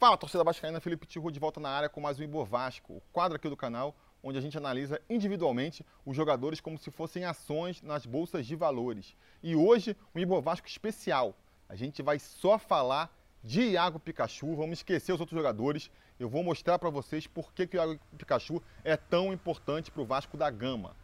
Fala, torcida vascaína, Felipe Tiru de volta na área com mais um Ibor Vasco, o quadro aqui do canal, onde a gente analisa individualmente os jogadores como se fossem ações nas bolsas de valores. E hoje, um Ibor Vasco especial. A gente vai só falar de Iago Pikachu, vamos esquecer os outros jogadores. Eu vou mostrar para vocês por que, que o Iago Pikachu é tão importante para o Vasco da Gama.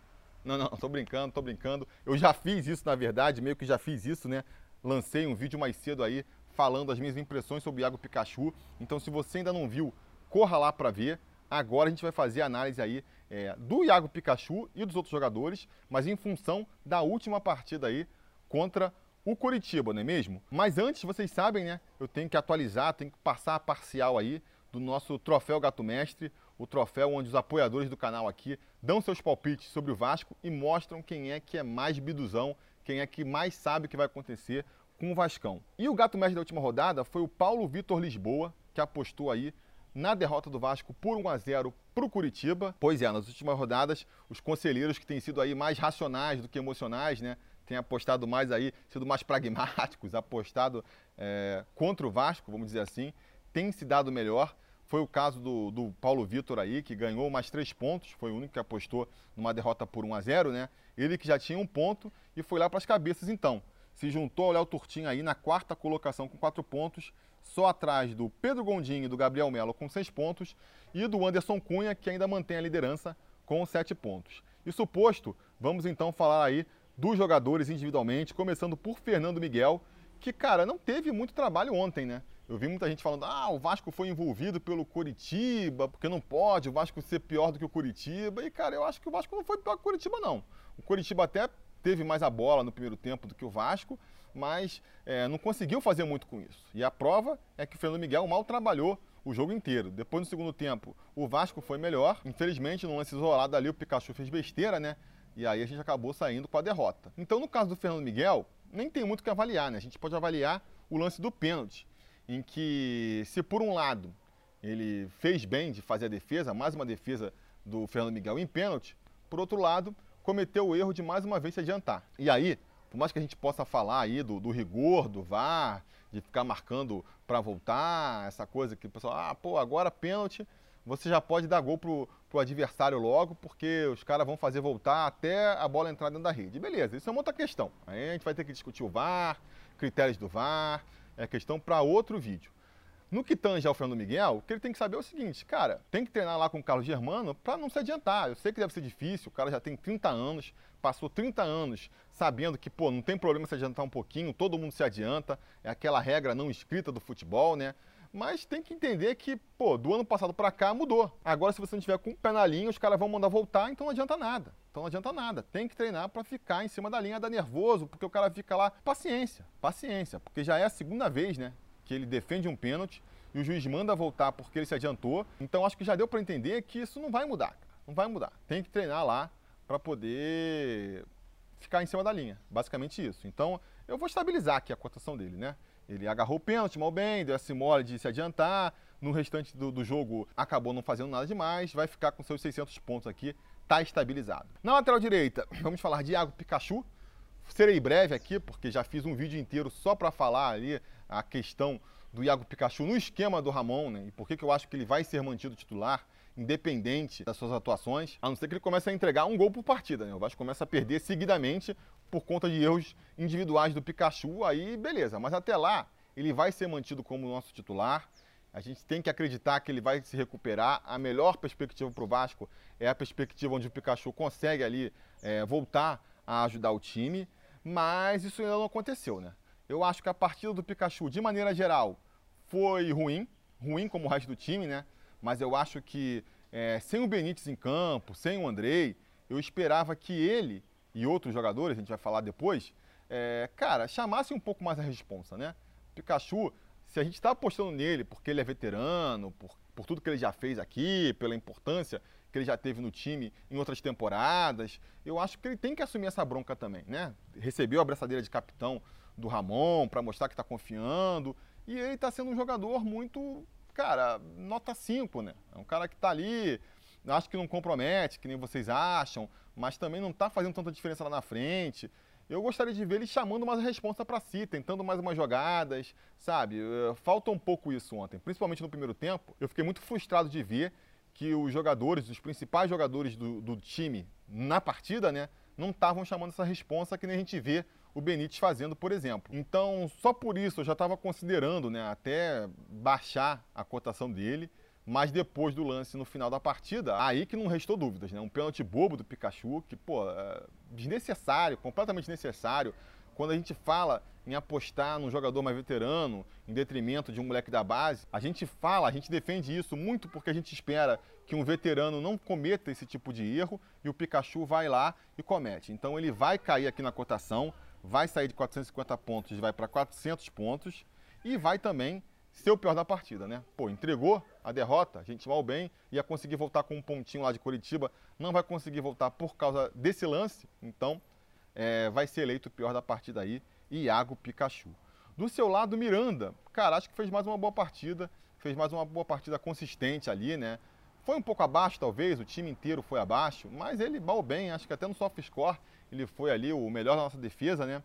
Não, não, tô brincando, tô brincando. Eu já fiz isso, na verdade, meio que já fiz isso, né? Lancei um vídeo mais cedo aí falando as minhas impressões sobre o Iago Pikachu. Então, se você ainda não viu, corra lá para ver. Agora a gente vai fazer a análise aí é, do Iago Pikachu e dos outros jogadores, mas em função da última partida aí contra o Curitiba, não é mesmo? Mas antes, vocês sabem, né? Eu tenho que atualizar, tenho que passar a parcial aí do nosso troféu Gato Mestre, o troféu onde os apoiadores do canal aqui dão seus palpites sobre o Vasco e mostram quem é que é mais biduzão, quem é que mais sabe o que vai acontecer com o Vascão. E o gato mestre da última rodada foi o Paulo Vitor Lisboa, que apostou aí na derrota do Vasco por 1 a 0 para o Curitiba. Pois é, nas últimas rodadas, os conselheiros que têm sido aí mais racionais do que emocionais, né? Têm apostado mais aí, sido mais pragmáticos, apostado é, contra o Vasco, vamos dizer assim, tem se dado melhor. Foi o caso do, do Paulo Vitor aí, que ganhou mais três pontos, foi o único que apostou numa derrota por 1 a 0 né? Ele que já tinha um ponto e foi lá para as cabeças então se juntou ao Léo Turtinho aí na quarta colocação com quatro pontos, só atrás do Pedro Gondim e do Gabriel Melo com seis pontos e do Anderson Cunha, que ainda mantém a liderança com sete pontos. Isso posto, vamos então falar aí dos jogadores individualmente, começando por Fernando Miguel, que, cara, não teve muito trabalho ontem, né? Eu vi muita gente falando, ah, o Vasco foi envolvido pelo Curitiba, porque não pode o Vasco ser pior do que o Curitiba. E, cara, eu acho que o Vasco não foi pior que o Curitiba, não. O Curitiba até teve mais a bola no primeiro tempo do que o Vasco, mas é, não conseguiu fazer muito com isso. E a prova é que o Fernando Miguel mal trabalhou o jogo inteiro. Depois, no segundo tempo, o Vasco foi melhor. Infelizmente, no lance isolado ali, o Pikachu fez besteira, né? E aí a gente acabou saindo com a derrota. Então, no caso do Fernando Miguel, nem tem muito o que avaliar, né? A gente pode avaliar o lance do pênalti, em que, se por um lado ele fez bem de fazer a defesa, mais uma defesa do Fernando Miguel em pênalti, por outro lado, cometeu o erro de mais uma vez se adiantar. E aí, por mais que a gente possa falar aí do, do rigor, do VAR, de ficar marcando para voltar, essa coisa que o pessoal, ah, pô, agora pênalti, você já pode dar gol pro, pro adversário logo, porque os caras vão fazer voltar até a bola entrar dentro da rede. Beleza, isso é uma outra questão. Aí a gente vai ter que discutir o VAR, critérios do VAR, é questão para outro vídeo. No que tange ao Fernando Miguel, o que ele tem que saber é o seguinte, cara, tem que treinar lá com o Carlos Germano para não se adiantar. Eu sei que deve ser difícil, o cara já tem 30 anos, passou 30 anos sabendo que, pô, não tem problema se adiantar um pouquinho, todo mundo se adianta, é aquela regra não escrita do futebol, né? Mas tem que entender que, pô, do ano passado para cá mudou. Agora, se você não tiver com o pé na linha, os caras vão mandar voltar, então não adianta nada. Então não adianta nada. Tem que treinar para ficar em cima da linha, dar nervoso, porque o cara fica lá. Paciência, paciência, porque já é a segunda vez, né? Que ele defende um pênalti e o juiz manda voltar porque ele se adiantou. Então acho que já deu para entender que isso não vai mudar. Não vai mudar. Tem que treinar lá para poder ficar em cima da linha. Basicamente isso. Então eu vou estabilizar aqui a cotação dele, né? Ele agarrou o pênalti mal bem, deu essa mole de se adiantar. No restante do, do, jogo acabou não fazendo nada demais. Vai ficar com seus 600 pontos aqui. Tá estabilizado. Na lateral direita, vamos falar de Iago Pikachu. Serei breve aqui, porque já fiz um vídeo inteiro só para falar ali a questão do Iago Pikachu no esquema do Ramon, né? E por que, que eu acho que ele vai ser mantido titular, independente das suas atuações, a não ser que ele comece a entregar um gol por partida, né? O Vasco começa a perder seguidamente por conta de erros individuais do Pikachu, aí beleza. Mas até lá, ele vai ser mantido como nosso titular. A gente tem que acreditar que ele vai se recuperar. A melhor perspectiva para o Vasco é a perspectiva onde o Pikachu consegue ali é, voltar a ajudar o time. Mas isso ainda não aconteceu, né? Eu acho que a partida do Pikachu, de maneira geral, foi ruim, ruim como o resto do time, né? Mas eu acho que é, sem o Benítez em campo, sem o Andrei, eu esperava que ele e outros jogadores, a gente vai falar depois, é, cara, chamassem um pouco mais a responsa, né? Pikachu, se a gente está apostando nele porque ele é veterano, por, por tudo que ele já fez aqui, pela importância que ele já teve no time em outras temporadas, eu acho que ele tem que assumir essa bronca também, né? Recebeu a abraçadeira de capitão do Ramon para mostrar que está confiando. E ele está sendo um jogador muito, cara, nota 5, né? É um cara que está ali, acho que não compromete, que nem vocês acham, mas também não está fazendo tanta diferença lá na frente. eu gostaria de ver ele chamando mais a responsa para si, tentando mais umas jogadas, sabe? Eh, falta um pouco isso ontem, principalmente no primeiro tempo. Eu fiquei muito frustrado de ver que os jogadores, os principais jogadores do, do time na partida, né, não estavam chamando essa responsa que nem a gente vê o Benítez fazendo, por exemplo. Então, só por isso eu já estava considerando, né, até baixar a cotação dele, mas depois do lance no final da partida, aí que não restou dúvidas, né? Um pênalti bobo do Pikachu, que, pô, é desnecessário, completamente desnecessário. Quando a gente fala em apostar num jogador mais veterano, em detrimento de um moleque da base, a gente fala, a gente defende isso muito porque a gente espera que um veterano não cometa esse tipo de erro e o Pikachu vai lá e comete. Então ele vai cair aqui na cotação, vai sair de 450 pontos e vai para 400 pontos e vai também ser o pior da partida, né? Pô, entregou a derrota, a gente mal bem, ia conseguir voltar com um pontinho lá de Curitiba, não vai conseguir voltar por causa desse lance, então é, vai ser eleito o pior da partida aí, Iago Pikachu. Do seu lado, Miranda, cara, acho que fez mais uma boa partida, fez mais uma boa partida consistente ali, né? Foi um pouco abaixo, talvez, o time inteiro foi abaixo, mas ele mal bem, acho que até no soft score ele foi ali o melhor da nossa defesa, né?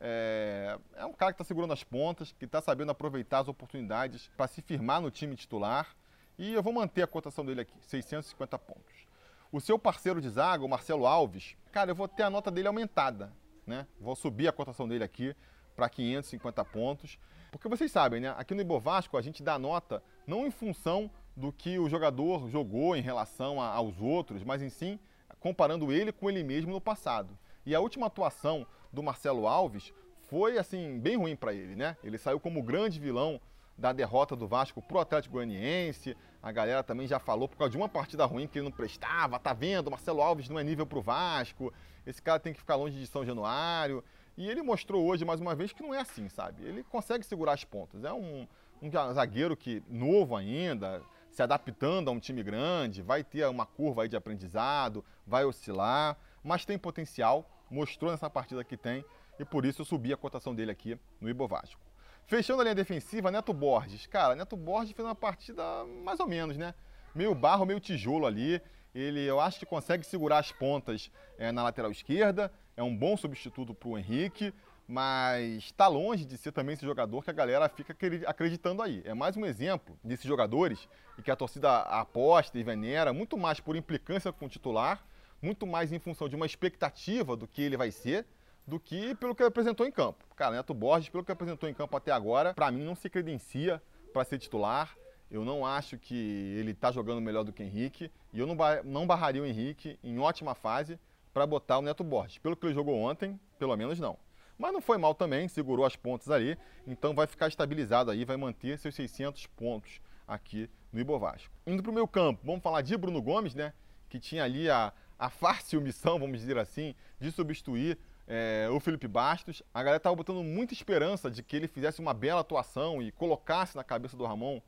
É, é um cara que está segurando as pontas, que está sabendo aproveitar as oportunidades para se firmar no time titular. E eu vou manter a cotação dele aqui, 650 pontos. O seu parceiro de zaga, o Marcelo Alves, cara, eu vou ter a nota dele aumentada, né? Vou subir a cotação dele aqui para 550 pontos. Porque vocês sabem, né? Aqui no Ibovasco a gente dá nota não em função do que o jogador jogou em relação a, aos outros, mas em sim comparando ele com ele mesmo no passado. E a última atuação do Marcelo Alves foi assim bem ruim para ele, né? Ele saiu como grande vilão da derrota do Vasco pro Atlético Goianiense. A galera também já falou por causa de uma partida ruim que ele não prestava. Tá vendo? Marcelo Alves não é nível pro Vasco. Esse cara tem que ficar longe de São Januário. E ele mostrou hoje mais uma vez que não é assim, sabe? Ele consegue segurar as pontas. É um, um zagueiro que novo ainda, se adaptando a um time grande, vai ter uma curva aí de aprendizado, vai oscilar, mas tem potencial, mostrou nessa partida que tem, e por isso eu subi a cotação dele aqui no Ibovasco. Fechando a linha defensiva, Neto Borges. Cara, Neto Borges fez uma partida mais ou menos, né? Meio barro, meio tijolo ali. Ele, eu acho que consegue segurar as pontas é, na lateral esquerda. É um bom substituto para o Henrique mas está longe de ser também esse jogador que a galera fica acreditando aí. É mais um exemplo desses jogadores e que a torcida aposta e venera muito mais por implicância com o titular, muito mais em função de uma expectativa do que ele vai ser, do que pelo que apresentou em campo. Cara, Neto Borges, pelo que apresentou em campo até agora, para mim não se credencia para ser titular. Eu não acho que ele está jogando melhor do que o Henrique e eu não, não barraria o Henrique em ótima fase para botar o Neto Borges. Pelo que ele jogou ontem, pelo menos não. Mas não foi mal também, segurou as pontas ali, então vai ficar estabilizado aí, vai manter seus 600 pontos aqui no Ibovasco. Indo para o meu campo, vamos falar de Bruno Gomes, né? Que tinha ali a, a fácil missão, vamos dizer assim, de substituir é, o Felipe Bastos. A galera estava botando muita esperança de que ele fizesse uma bela atuação e colocasse na cabeça do Ramon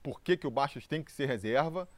por que, que o Bastos tem que ser reserva.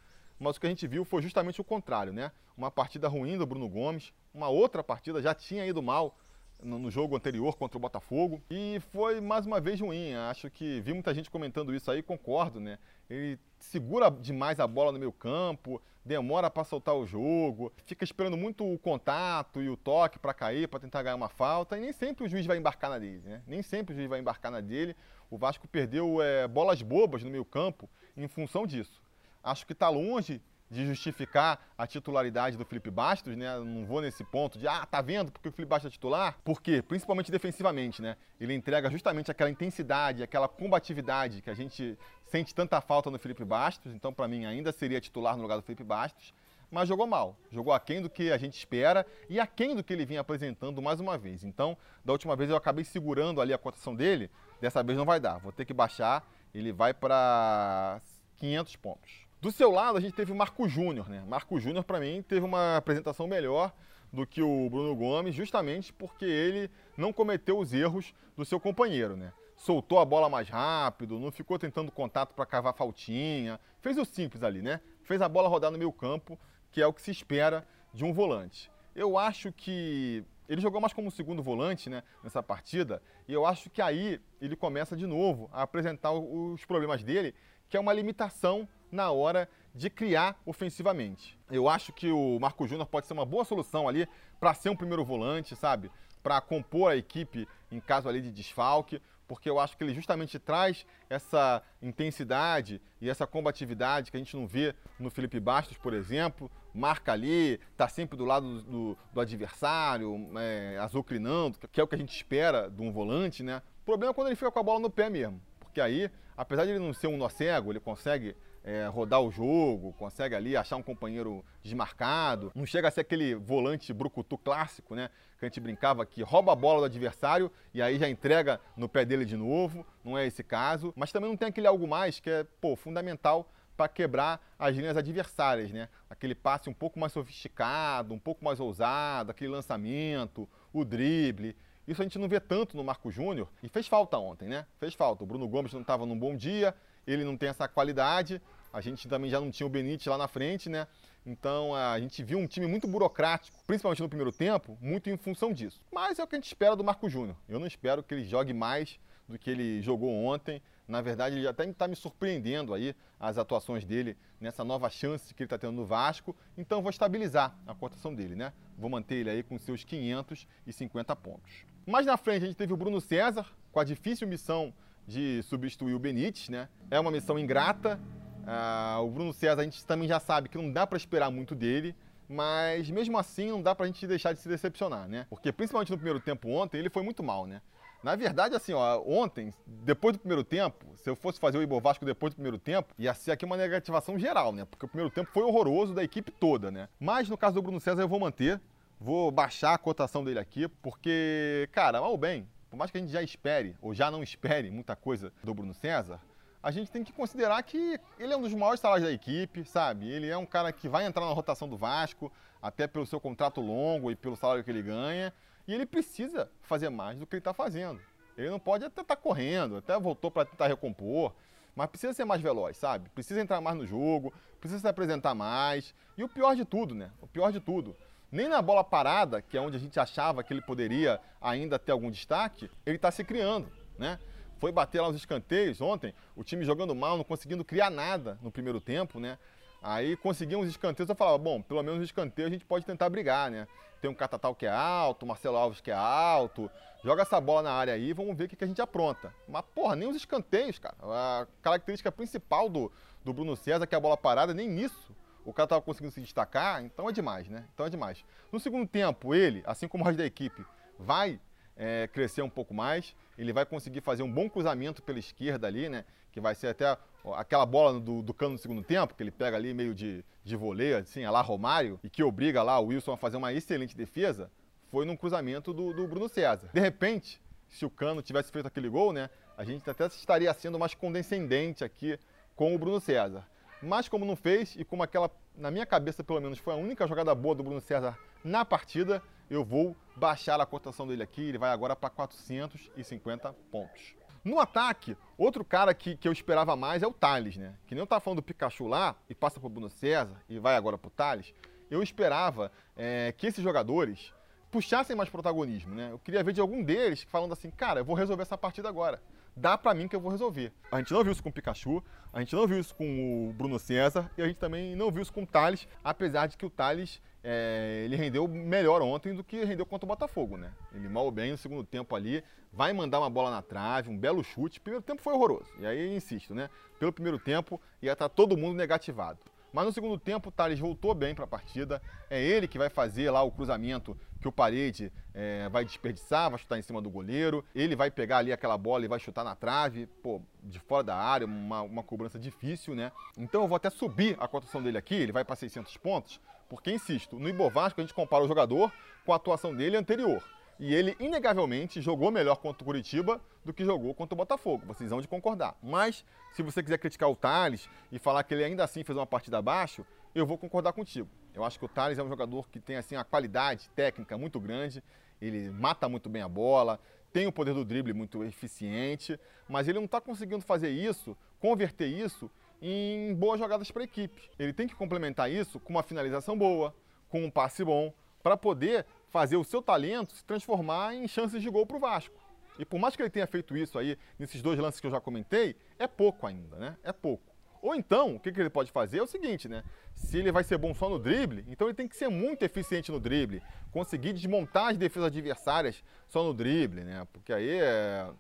Mas o que a gente viu foi justamente o contrário, né? Uma partida ruim do Bruno Gomes, uma outra partida já tinha ido mal no jogo anterior contra o Botafogo. E foi mais uma vez ruim. Acho que vi muita gente comentando isso aí, concordo, né? Ele segura demais a bola no meio campo, demora para soltar o jogo, fica esperando muito o contato e o toque para cair, para tentar ganhar uma falta, e nem sempre o juiz vai embarcar na dele, né? Nem sempre o juiz vai embarcar na dele. O Vasco perdeu é, bolas bobas no meio campo em função disso. Acho que está longe de justificar a titularidade do Felipe Bastos, né? Não vou nesse ponto de, ah, tá vendo porque o Felipe Bastos é titular? Por quê? Principalmente defensivamente, né? Ele entrega justamente aquela intensidade, aquela combatividade que a gente sente tanta falta no Felipe Bastos, então para mim ainda seria titular no lugar do Felipe Bastos, mas jogou mal. Jogou aquém do que a gente espera e aquém do que ele vinha apresentando mais uma vez. Então, da última vez eu acabei segurando ali a cotação dele, dessa vez não vai dar. Vou ter que baixar, ele vai para 500 pontos. Do seu lado, a gente teve o Marco Júnior, né? Marco Júnior, para mim, teve uma apresentação melhor do que o Bruno Gomes, justamente porque ele não cometeu os erros do seu companheiro, né? Soltou a bola mais rápido, não ficou tentando contato para cavar faltinha, fez o simples ali, né? Fez a bola rodar no meio campo, que é o que se espera de um volante. Eu acho que ele jogou mais como segundo volante né, nessa partida, e eu acho que aí ele começa de novo a apresentar os problemas dele, que é uma limitação na hora de criar ofensivamente. Eu acho que o Marco Júnior pode ser uma boa solução ali para ser um primeiro volante, sabe? para compor a equipe em caso ali de desfalque, porque eu acho que ele justamente traz essa intensidade e essa combatividade que a gente não vê no Felipe Bastos, por exemplo. Marca ali, está sempre do lado do, do adversário, é, azucrinando, que é o que a gente espera de um volante, né? O problema é quando ele fica com a bola no pé mesmo, porque aí, apesar de ele não ser um nó cego, ele consegue é, rodar o jogo, consegue ali achar um companheiro desmarcado. Não chega a ser aquele volante brucutu clássico, né? Que a gente brincava que rouba a bola do adversário e aí já entrega no pé dele de novo. Não é esse caso. Mas também não tem aquele algo mais que é, pô, fundamental para quebrar as linhas adversárias, né? Aquele passe um pouco mais sofisticado, um pouco mais ousado, aquele lançamento, o drible. Isso a gente não vê tanto no Marco Júnior e fez falta ontem, né? Fez falta. O Bruno Gomes não estava num bom dia, ele não tem essa qualidade. A gente também já não tinha o Benítez lá na frente, né? Então a gente viu um time muito burocrático, principalmente no primeiro tempo, muito em função disso. Mas é o que a gente espera do Marco Júnior. Eu não espero que ele jogue mais do que ele jogou ontem. Na verdade, ele até está me surpreendendo aí as atuações dele nessa nova chance que ele está tendo no Vasco. Então vou estabilizar a cotação dele, né? Vou manter ele aí com seus 550 pontos. Mais na frente a gente teve o Bruno César com a difícil missão de substituir o Benítez, né? É uma missão ingrata. Ah, o Bruno César a gente também já sabe que não dá para esperar muito dele, mas mesmo assim não dá para a gente deixar de se decepcionar, né? Porque principalmente no primeiro tempo ontem ele foi muito mal, né? Na verdade, assim, ó, ontem, depois do primeiro tempo, se eu fosse fazer o Ibo Vasco depois do primeiro tempo, ia ser aqui uma negativação geral, né? Porque o primeiro tempo foi horroroso da equipe toda, né? Mas no caso do Bruno César eu vou manter, vou baixar a cotação dele aqui, porque, cara, mal bem, por mais que a gente já espere, ou já não espere muita coisa do Bruno César, a gente tem que considerar que ele é um dos maiores salários da equipe, sabe? Ele é um cara que vai entrar na rotação do Vasco, até pelo seu contrato longo e pelo salário que ele ganha, e ele precisa fazer mais do que ele está fazendo. Ele não pode até estar tá correndo, até voltou para tentar recompor, mas precisa ser mais veloz, sabe? Precisa entrar mais no jogo, precisa se apresentar mais. E o pior de tudo, né? O pior de tudo, nem na bola parada, que é onde a gente achava que ele poderia ainda ter algum destaque, ele está se criando, né? Foi bater lá os escanteios ontem, o time jogando mal, não conseguindo criar nada no primeiro tempo, né? Aí conseguimos os escanteios, eu falava, bom, pelo menos os escanteios a gente pode tentar brigar, né? Tem um Catatal que é alto, Marcelo Alves que é alto, joga essa bola na área aí, vamos ver o que, que a gente apronta. Mas, porra, nem os escanteios, cara. A característica principal do, do Bruno César, que é a bola parada, nem nisso o cara estava conseguindo se destacar, então é demais, né? Então é demais. No segundo tempo, ele, assim como o resto da equipe, vai é, crescer um pouco mais, ele vai conseguir fazer um bom cruzamento pela esquerda ali, né? Que vai ser até aquela bola do, do cano no segundo tempo, que ele pega ali meio de, de voleio, assim, a lá Romário, e que obriga lá o Wilson a fazer uma excelente defesa, foi num cruzamento do, do Bruno César. De repente, se o Cano tivesse feito aquele gol, né? A gente até estaria sendo mais condescendente aqui com o Bruno César. Mas como não fez, e como aquela, na minha cabeça pelo menos, foi a única jogada boa do Bruno César na partida, eu vou baixar a cotação dele aqui, ele vai agora para 450 pontos. No ataque, outro cara que, que eu esperava mais é o Thales, né? Que nem eu estava falando do Pikachu lá, e passa para o Bruno César, e vai agora para o Thales. Eu esperava é, que esses jogadores puxassem mais protagonismo, né? Eu queria ver de algum deles falando assim, cara, eu vou resolver essa partida agora dá para mim que eu vou resolver. A gente não viu isso com o Pikachu, a gente não viu isso com o Bruno César e a gente também não viu isso com o Thales, apesar de que o Thales é, ele rendeu melhor ontem do que rendeu contra o Botafogo, né? Ele mal bem no segundo tempo ali, vai mandar uma bola na trave, um belo chute. Primeiro tempo foi horroroso. E aí insisto, né? Pelo primeiro tempo ia estar tá todo mundo negativado. Mas no segundo tempo, o Thales voltou bem para a partida. É ele que vai fazer lá o cruzamento que o Parede é, vai desperdiçar, vai chutar em cima do goleiro. Ele vai pegar ali aquela bola e vai chutar na trave, pô, de fora da área, uma, uma cobrança difícil, né? Então eu vou até subir a cotação dele aqui, ele vai para 600 pontos, porque, insisto, no Ibovasco a gente compara o jogador com a atuação dele anterior. E ele, inegavelmente, jogou melhor contra o Curitiba do que jogou contra o Botafogo. Vocês vão de concordar. Mas, se você quiser criticar o Thales e falar que ele ainda assim fez uma partida abaixo, eu vou concordar contigo. Eu acho que o Thales é um jogador que tem assim uma qualidade técnica muito grande, ele mata muito bem a bola, tem o poder do drible muito eficiente, mas ele não está conseguindo fazer isso, converter isso em boas jogadas para a equipe. Ele tem que complementar isso com uma finalização boa, com um passe bom, para poder fazer o seu talento se transformar em chances de gol para o Vasco. E por mais que ele tenha feito isso aí nesses dois lances que eu já comentei, é pouco ainda, né? É pouco. Ou então, o que, que ele pode fazer é o seguinte, né? Se ele vai ser bom só no drible, então ele tem que ser muito eficiente no drible, conseguir desmontar as defesas adversárias só no drible, né? Porque aí é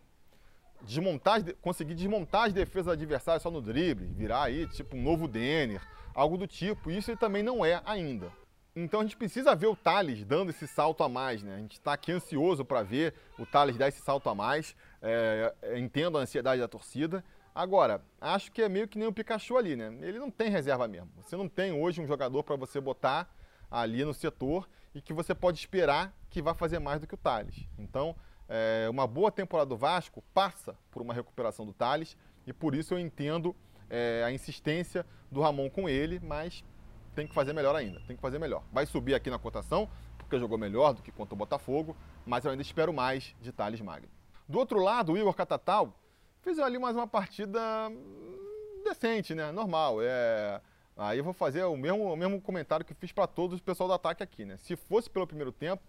desmontar, conseguir desmontar as defesas adversárias só no drible, virar aí tipo um novo Denner, algo do tipo. Isso ele também não é ainda. Então a gente precisa ver o Thales dando esse salto a mais, né? A gente está aqui ansioso para ver o Thales dar esse salto a mais. É, entendo a ansiedade da torcida. Agora, acho que é meio que nem o Pikachu ali, né? Ele não tem reserva mesmo. Você não tem hoje um jogador para você botar ali no setor e que você pode esperar que vá fazer mais do que o Thales. Então, é, uma boa temporada do Vasco passa por uma recuperação do Thales e por isso eu entendo é, a insistência do Ramon com ele, mas tem que fazer melhor ainda, tem que fazer melhor. Vai subir aqui na cotação, porque jogou melhor do que contra o Botafogo, mas eu ainda espero mais de Thales Magno. Do outro lado, o Igor Catatal fez ali mais uma partida decente, né? Normal. É... Aí eu vou fazer o mesmo, o mesmo comentário que fiz para todos o pessoal do ataque aqui, né? Se fosse pelo primeiro tempo,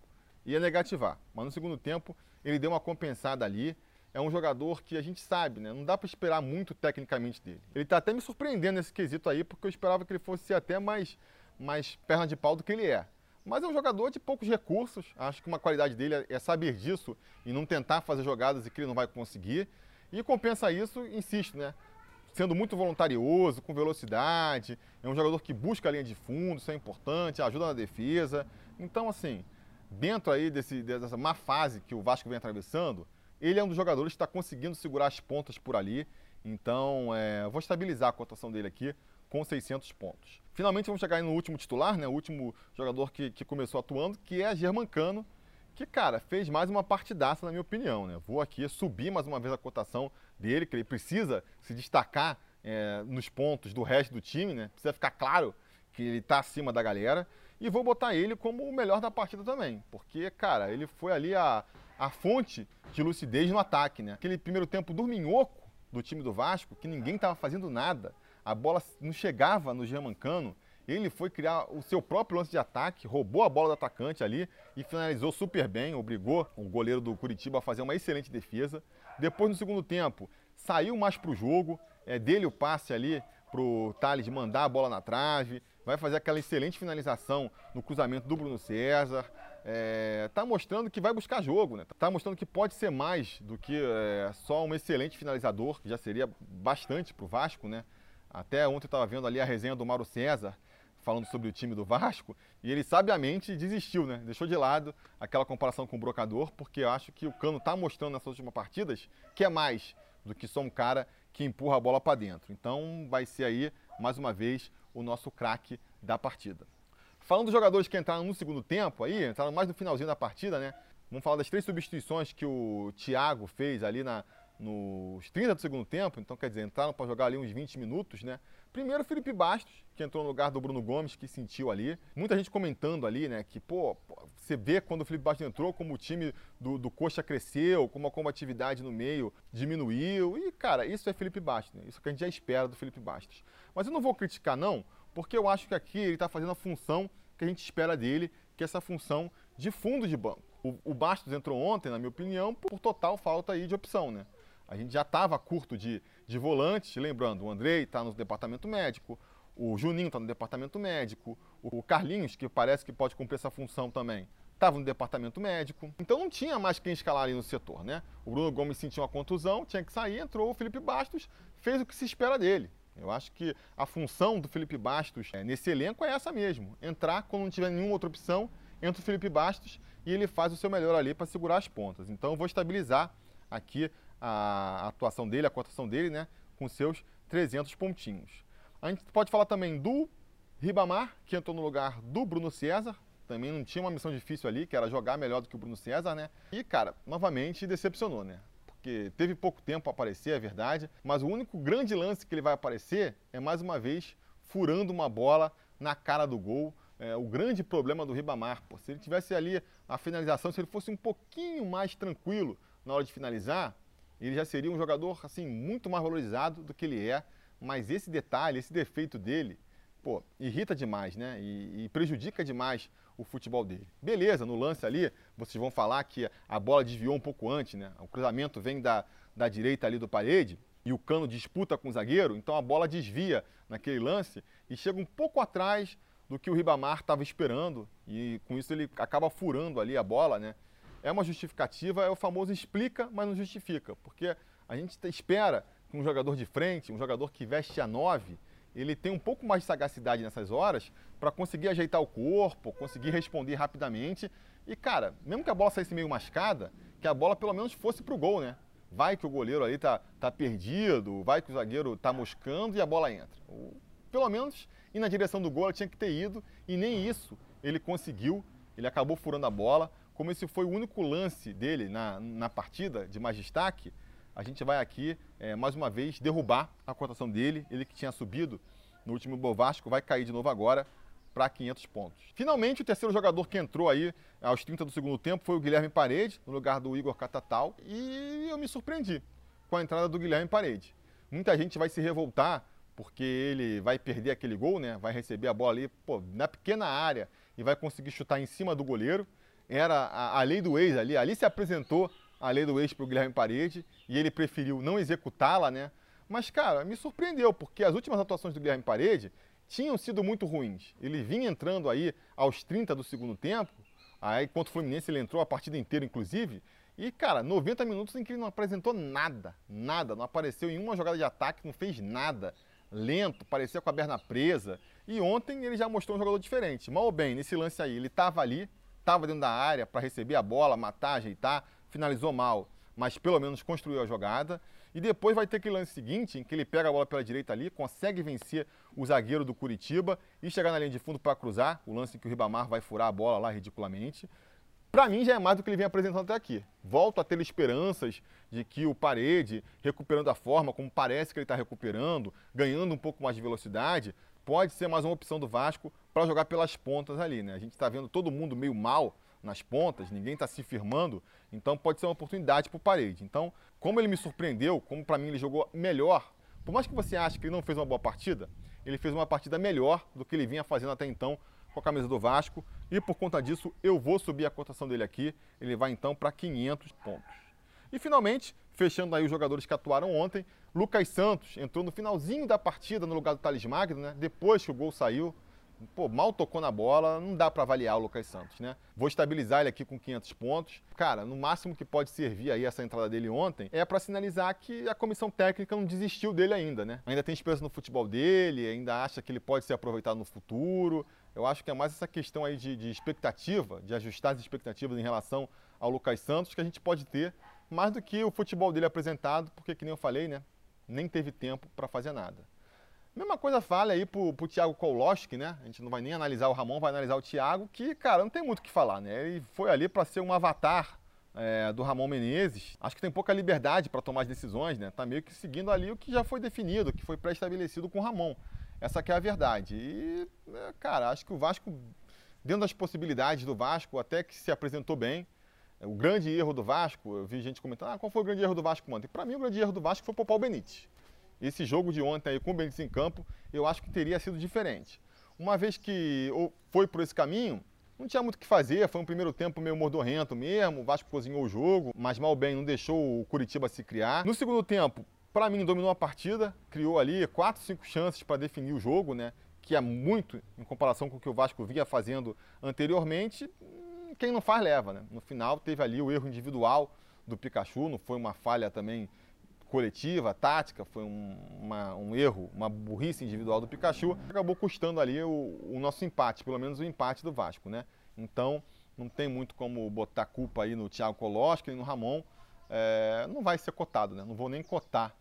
ia negativar. Mas no segundo tempo, ele deu uma compensada ali. É um jogador que a gente sabe, né? Não dá para esperar muito tecnicamente dele. Ele está até me surpreendendo nesse quesito aí, porque eu esperava que ele fosse até mais, mais perna de pau do que ele é. Mas é um jogador de poucos recursos. Acho que uma qualidade dele é saber disso e não tentar fazer jogadas que ele não vai conseguir. E compensa isso, insisto, né? Sendo muito voluntarioso, com velocidade. É um jogador que busca a linha de fundo, isso é importante, ajuda na defesa. Então, assim, dentro aí desse, dessa má fase que o Vasco vem atravessando, ele é um dos jogadores que está conseguindo segurar as pontas por ali. Então, é, vou estabilizar a cotação dele aqui com 600 pontos. Finalmente, vamos chegar no último titular, né, o último jogador que, que começou atuando, que é Germancano, que, cara, fez mais uma partidaça, na minha opinião. Né? Vou aqui subir mais uma vez a cotação dele, que ele precisa se destacar é, nos pontos do resto do time, né? precisa ficar claro que ele está acima da galera. E vou botar ele como o melhor da partida também, porque, cara, ele foi ali a, a fonte de lucidez no ataque, né? Aquele primeiro tempo dorminhoco do time do Vasco, que ninguém estava fazendo nada, a bola não chegava no Germancano, ele foi criar o seu próprio lance de ataque, roubou a bola do atacante ali e finalizou super bem, obrigou o goleiro do Curitiba a fazer uma excelente defesa. Depois, no segundo tempo, saiu mais para o jogo, é dele o passe ali para o Thales mandar a bola na trave, vai fazer aquela excelente finalização no cruzamento do Bruno César. Está é, mostrando que vai buscar jogo, né? Tá mostrando que pode ser mais do que é, só um excelente finalizador, que já seria bastante para o Vasco, né? Até ontem eu estava vendo ali a resenha do Mauro César, falando sobre o time do Vasco, e ele sabiamente desistiu, né? Deixou de lado aquela comparação com o Brocador, porque eu acho que o Cano está mostrando nessas últimas partidas que é mais do que só um cara que empurra a bola para dentro. Então vai ser aí, mais uma vez, o nosso craque da partida. Falando dos jogadores que entraram no segundo tempo aí, entraram mais no finalzinho da partida, né? Vamos falar das três substituições que o Thiago fez ali na, nos 30 do segundo tempo, então quer dizer, entraram para jogar ali uns 20 minutos, né? Primeiro, Felipe Bastos, que entrou no lugar do Bruno Gomes, que sentiu ali. Muita gente comentando ali, né, que, pô, você vê quando o Felipe Bastos entrou, como o time do, do Coxa cresceu, como a combatividade no meio diminuiu. E, cara, isso é Felipe Bastos, né? Isso que a gente já espera do Felipe Bastos. Mas eu não vou criticar, não, porque eu acho que aqui ele está fazendo a função que a gente espera dele, que é essa função de fundo de banco. O, o Bastos entrou ontem, na minha opinião, por total falta aí de opção, né? A gente já estava curto de, de volantes, lembrando, o Andrei está no departamento médico, o Juninho está no departamento médico, o Carlinhos, que parece que pode cumprir essa função também, estava no departamento médico. Então não tinha mais quem escalar ali no setor, né? O Bruno Gomes sentiu uma contusão, tinha que sair, entrou o Felipe Bastos, fez o que se espera dele. Eu acho que a função do Felipe Bastos é, nesse elenco é essa mesmo: entrar quando não tiver nenhuma outra opção, entra o Felipe Bastos e ele faz o seu melhor ali para segurar as pontas. Então eu vou estabilizar aqui a atuação dele, a cotação dele, né, com seus 300 pontinhos. A gente pode falar também do Ribamar, que entrou no lugar do Bruno César, também não tinha uma missão difícil ali, que era jogar melhor do que o Bruno César, né? E, cara, novamente decepcionou, né? Porque teve pouco tempo para aparecer, é verdade, mas o único grande lance que ele vai aparecer é mais uma vez furando uma bola na cara do gol. É, o grande problema do Ribamar, pô, se ele tivesse ali a finalização, se ele fosse um pouquinho mais tranquilo na hora de finalizar, ele já seria um jogador assim muito mais valorizado do que ele é. Mas esse detalhe, esse defeito dele, pô, irrita demais, né? E, e, prejudica demais o futebol dele. Beleza, no lance ali, vocês vão falar que a bola desviou um pouco antes, né? O cruzamento vem da, da direita ali do parede. e o Cano disputa com o zagueiro, então a bola desvia naquele lance e chega um pouco atrás do que o Ribamar estava esperando e com isso ele acaba furando ali a bola, né? É uma justificativa, é o famoso explica, mas não justifica, porque a gente espera que um jogador de frente, um jogador que veste a 9, ele tem um pouco mais de sagacidade nessas horas para conseguir ajeitar o corpo, conseguir responder rapidamente. E, cara, mesmo que a bola saísse meio mascada, que a bola pelo menos fosse para o gol, né? Vai que o goleiro ali tá, tá perdido, vai que o zagueiro tá moscando e a bola entra. Pelo menos ir na direção do gol, tinha que ter ido e nem isso ele conseguiu. Ele acabou furando a bola. Como esse foi o único lance dele na, na partida de mais destaque, a gente vai aqui, é, mais uma vez, derrubar a cotação dele. Ele que tinha subido no último Bovasco, vai cair de novo agora para 500 pontos. Finalmente, o terceiro jogador que entrou aí aos 30 do segundo tempo foi o Guilherme Parede, no lugar do Igor Catatal, e eu me surpreendi com a entrada do Guilherme Parede. Muita gente vai se revoltar porque ele vai perder aquele gol, né? Vai receber a bola ali, pô, na pequena área e vai conseguir chutar em cima do goleiro. Era a, a lei do ex ali, ali se apresentou a lei do ex para o Guilherme Parede e ele preferiu não executá-la, né? Mas, cara, me surpreendeu, porque as últimas atuações do Guilherme Parede tinham sido muito ruins. Ele vinha entrando aí aos 30 do segundo tempo, aí contra o Fluminense ele entrou a partida inteira, inclusive, e, cara, 90 minutos em que ele não apresentou nada, nada, não apareceu em uma jogada de ataque, não fez nada. Lento, parecia com a perna presa. E ontem ele já mostrou um jogador diferente. Mal ou bem, nesse lance aí, ele estava ali, estava dentro da área para receber a bola, matar, ajeitar, finalizou mal, mas pelo menos construiu a jogada. E depois vai ter aquele lance seguinte, em que ele pega a bola pela direita ali, consegue vencer o zagueiro do Curitiba e chegar na linha de fundo para cruzar, o lance em que o Ribamar vai furar a bola lá ridiculamente. Para mim já é mais do que ele vem apresentando até aqui. Volto a ter esperanças de que o Parede, recuperando a forma, como parece que ele está recuperando, ganhando um pouco mais de velocidade, pode ser mais uma opção do Vasco para jogar pelas pontas ali. Né? A gente está vendo todo mundo meio mal nas pontas, ninguém está se firmando, então pode ser uma oportunidade para o Parede. Então, como ele me surpreendeu, como para mim ele jogou melhor, por mais que você ache que ele não fez uma boa partida, ele fez uma partida melhor do que ele vinha fazendo até então com a camisa do Vasco e por conta disso eu vou subir a cotação dele aqui, ele vai então para 500 pontos. E finalmente, fechando aí os jogadores que atuaram ontem, Lucas Santos entrou no finalzinho da partida no lugar do Thales Magno, né? depois que o gol saiu, pô, mal tocou na bola, não dá para avaliar o Lucas Santos, né? Vou estabilizar ele aqui com 500 pontos. Cara, no máximo que pode servir aí essa entrada dele ontem é para sinalizar que a comissão técnica não desistiu dele ainda, né? Ainda tem esperança no futebol dele, ainda acha que ele pode ser aproveitado no futuro. Eu acho que é mais essa questão aí de, de expectativa, de ajustar as expectativas em relação ao Lucas Santos que a gente pode ter, mais do que o futebol dele apresentado, porque, que nem eu falei, né? Nem teve tempo para fazer nada. Mesma coisa fala aí pro, pro Thiago Kowalski, né? A gente não vai nem analisar o Ramon, vai analisar o Thiago, que, cara, não tem muito o que falar, né? Ele foi ali para ser um avatar é, do Ramon Menezes. Acho que tem pouca liberdade para tomar as decisões, né? Tá meio que seguindo ali o que já foi definido, que foi pré-estabelecido com o Ramon. Essa é a verdade. E, é, cara, acho que o Vasco, dentro das possibilidades do Vasco, até que se apresentou bem. É, o grande erro do Vasco, eu vi gente comentando, ah, qual foi o grande erro do Vasco ontem? Para mim, o grande erro do Vasco foi o Benítez esse jogo de ontem aí com o Benítez em campo, eu acho que teria sido diferente. Uma vez que foi por esse caminho, não tinha muito o que fazer, foi um primeiro tempo meio mordorrento mesmo, o Vasco cozinhou o jogo, mas mal bem não deixou o Curitiba se criar. No segundo tempo, para mim, dominou a partida, criou ali 4, 5 chances para definir o jogo, né? Que é muito em comparação com o que o Vasco vinha fazendo anteriormente. Quem não faz, leva, né? No final, teve ali o erro individual do Pikachu, não foi uma falha também coletiva, tática, foi um, uma, um erro, uma burrice individual do Pikachu, acabou custando ali o, o, nosso empate, pelo menos o empate do Vasco, né? Então, não tem muito como botar culpa aí no Thiago Koloski e no Ramon, é, não vai ser cotado, né? Não vou nem cotar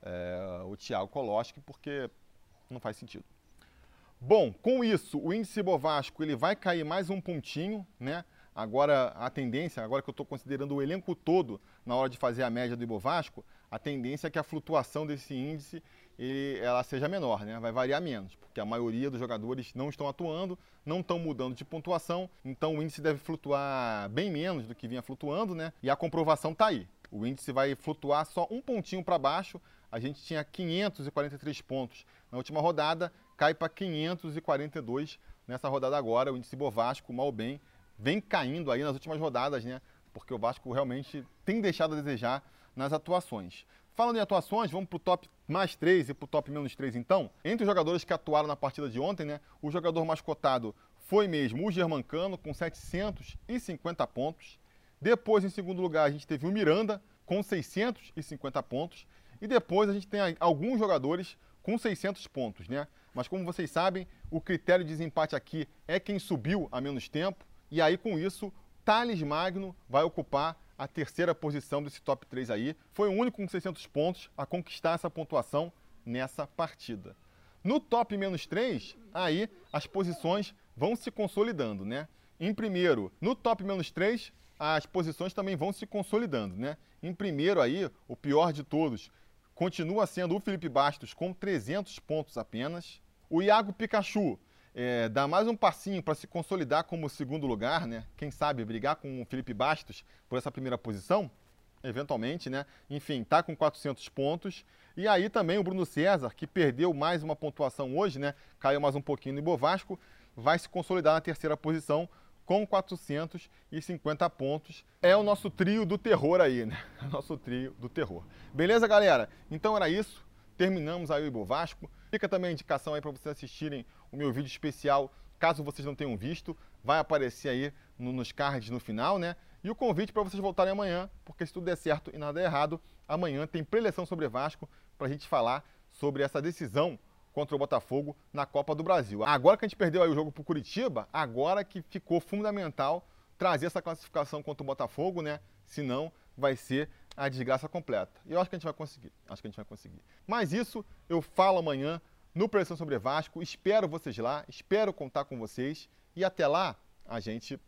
é, o Thiago Koloski porque não faz sentido. Bom, com isso, o índice Bovasco ele vai cair mais um pontinho, né? Agora, a tendência, agora que eu estou considerando o elenco todo na hora de fazer a média do Ibovasco, a tendência é que a flutuação desse índice ele, ela seja menor, né? vai variar menos, porque a maioria dos jogadores não estão atuando, não estão mudando de pontuação, então o índice deve flutuar bem menos do que vinha flutuando, né? e a comprovação está aí. O índice vai flutuar só um pontinho para baixo, a gente tinha 543 pontos na última rodada, cai para 542 nessa rodada agora, o índice Bovasco, mal bem, vem caindo aí nas últimas rodadas, né? Porque o Vasco realmente tem deixado a desejar nas atuações. Falando em atuações, vamos para o top mais 3 e para o top menos 3 então. Entre os jogadores que atuaram na partida de ontem, né, o jogador mais cotado foi mesmo o Germancano, com 750 pontos. Depois, em segundo lugar, a gente teve o Miranda, com 650 pontos. E depois a gente tem alguns jogadores com 600 pontos, né? Mas como vocês sabem, o critério de desempate aqui é quem subiu a menos tempo. E aí, com isso, Thales Magno vai ocupar a terceira posição desse top 3 aí. Foi o único com 600 pontos a conquistar essa pontuação nessa partida. No top menos 3, aí as posições vão se consolidando, né? Em primeiro, no top menos 3, as posições também vão se consolidando, né? Em primeiro aí, o pior de todos, continua sendo o Felipe Bastos com 300 pontos apenas. O Iago Pikachu é, dá mais um passinho para se consolidar como segundo lugar, né? Quem sabe brigar com o Felipe Bastos por essa primeira posição, eventualmente, né? Enfim, tá com 400 pontos. E aí também o Bruno César, que perdeu mais uma pontuação hoje, né? Caiu mais um pouquinho no Ibovasco, vai se consolidar na terceira posição com 450 pontos. É o nosso trio do terror aí, né? Nosso trio do terror. Beleza, galera? Então era isso. Terminamos aí o Ibovasco. Fica também a indicação aí para vocês assistirem o meu vídeo especial, caso vocês não tenham visto, vai aparecer aí no, nos cards no final, né? E o convite para vocês voltarem amanhã, porque se tudo der certo e nada errado, amanhã tem preleção sobre Vasco para a gente falar sobre essa decisão contra o Botafogo na Copa do Brasil. Agora que a gente perdeu aí o jogo para o Curitiba, agora que ficou fundamental trazer essa classificação contra o Botafogo, né? Senão vai ser a desgraça completa. E eu acho que a gente vai conseguir. Acho que a gente vai conseguir. Mas isso eu falo amanhã no Pressão sobre Vasco. Espero vocês lá, espero contar com vocês. E até lá, a gente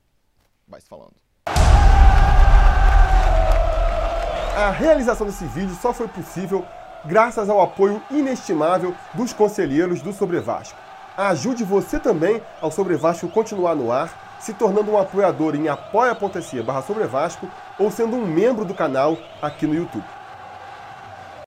vai se falando. A realização desse vídeo só foi possível graças ao apoio inestimável dos conselheiros do Sobre Vasco. Ajude você também ao Sobre Vasco continuar no ar, se tornando um apoiador em apoia.se barra Sobre Vasco ou sendo um membro do canal aqui no YouTube.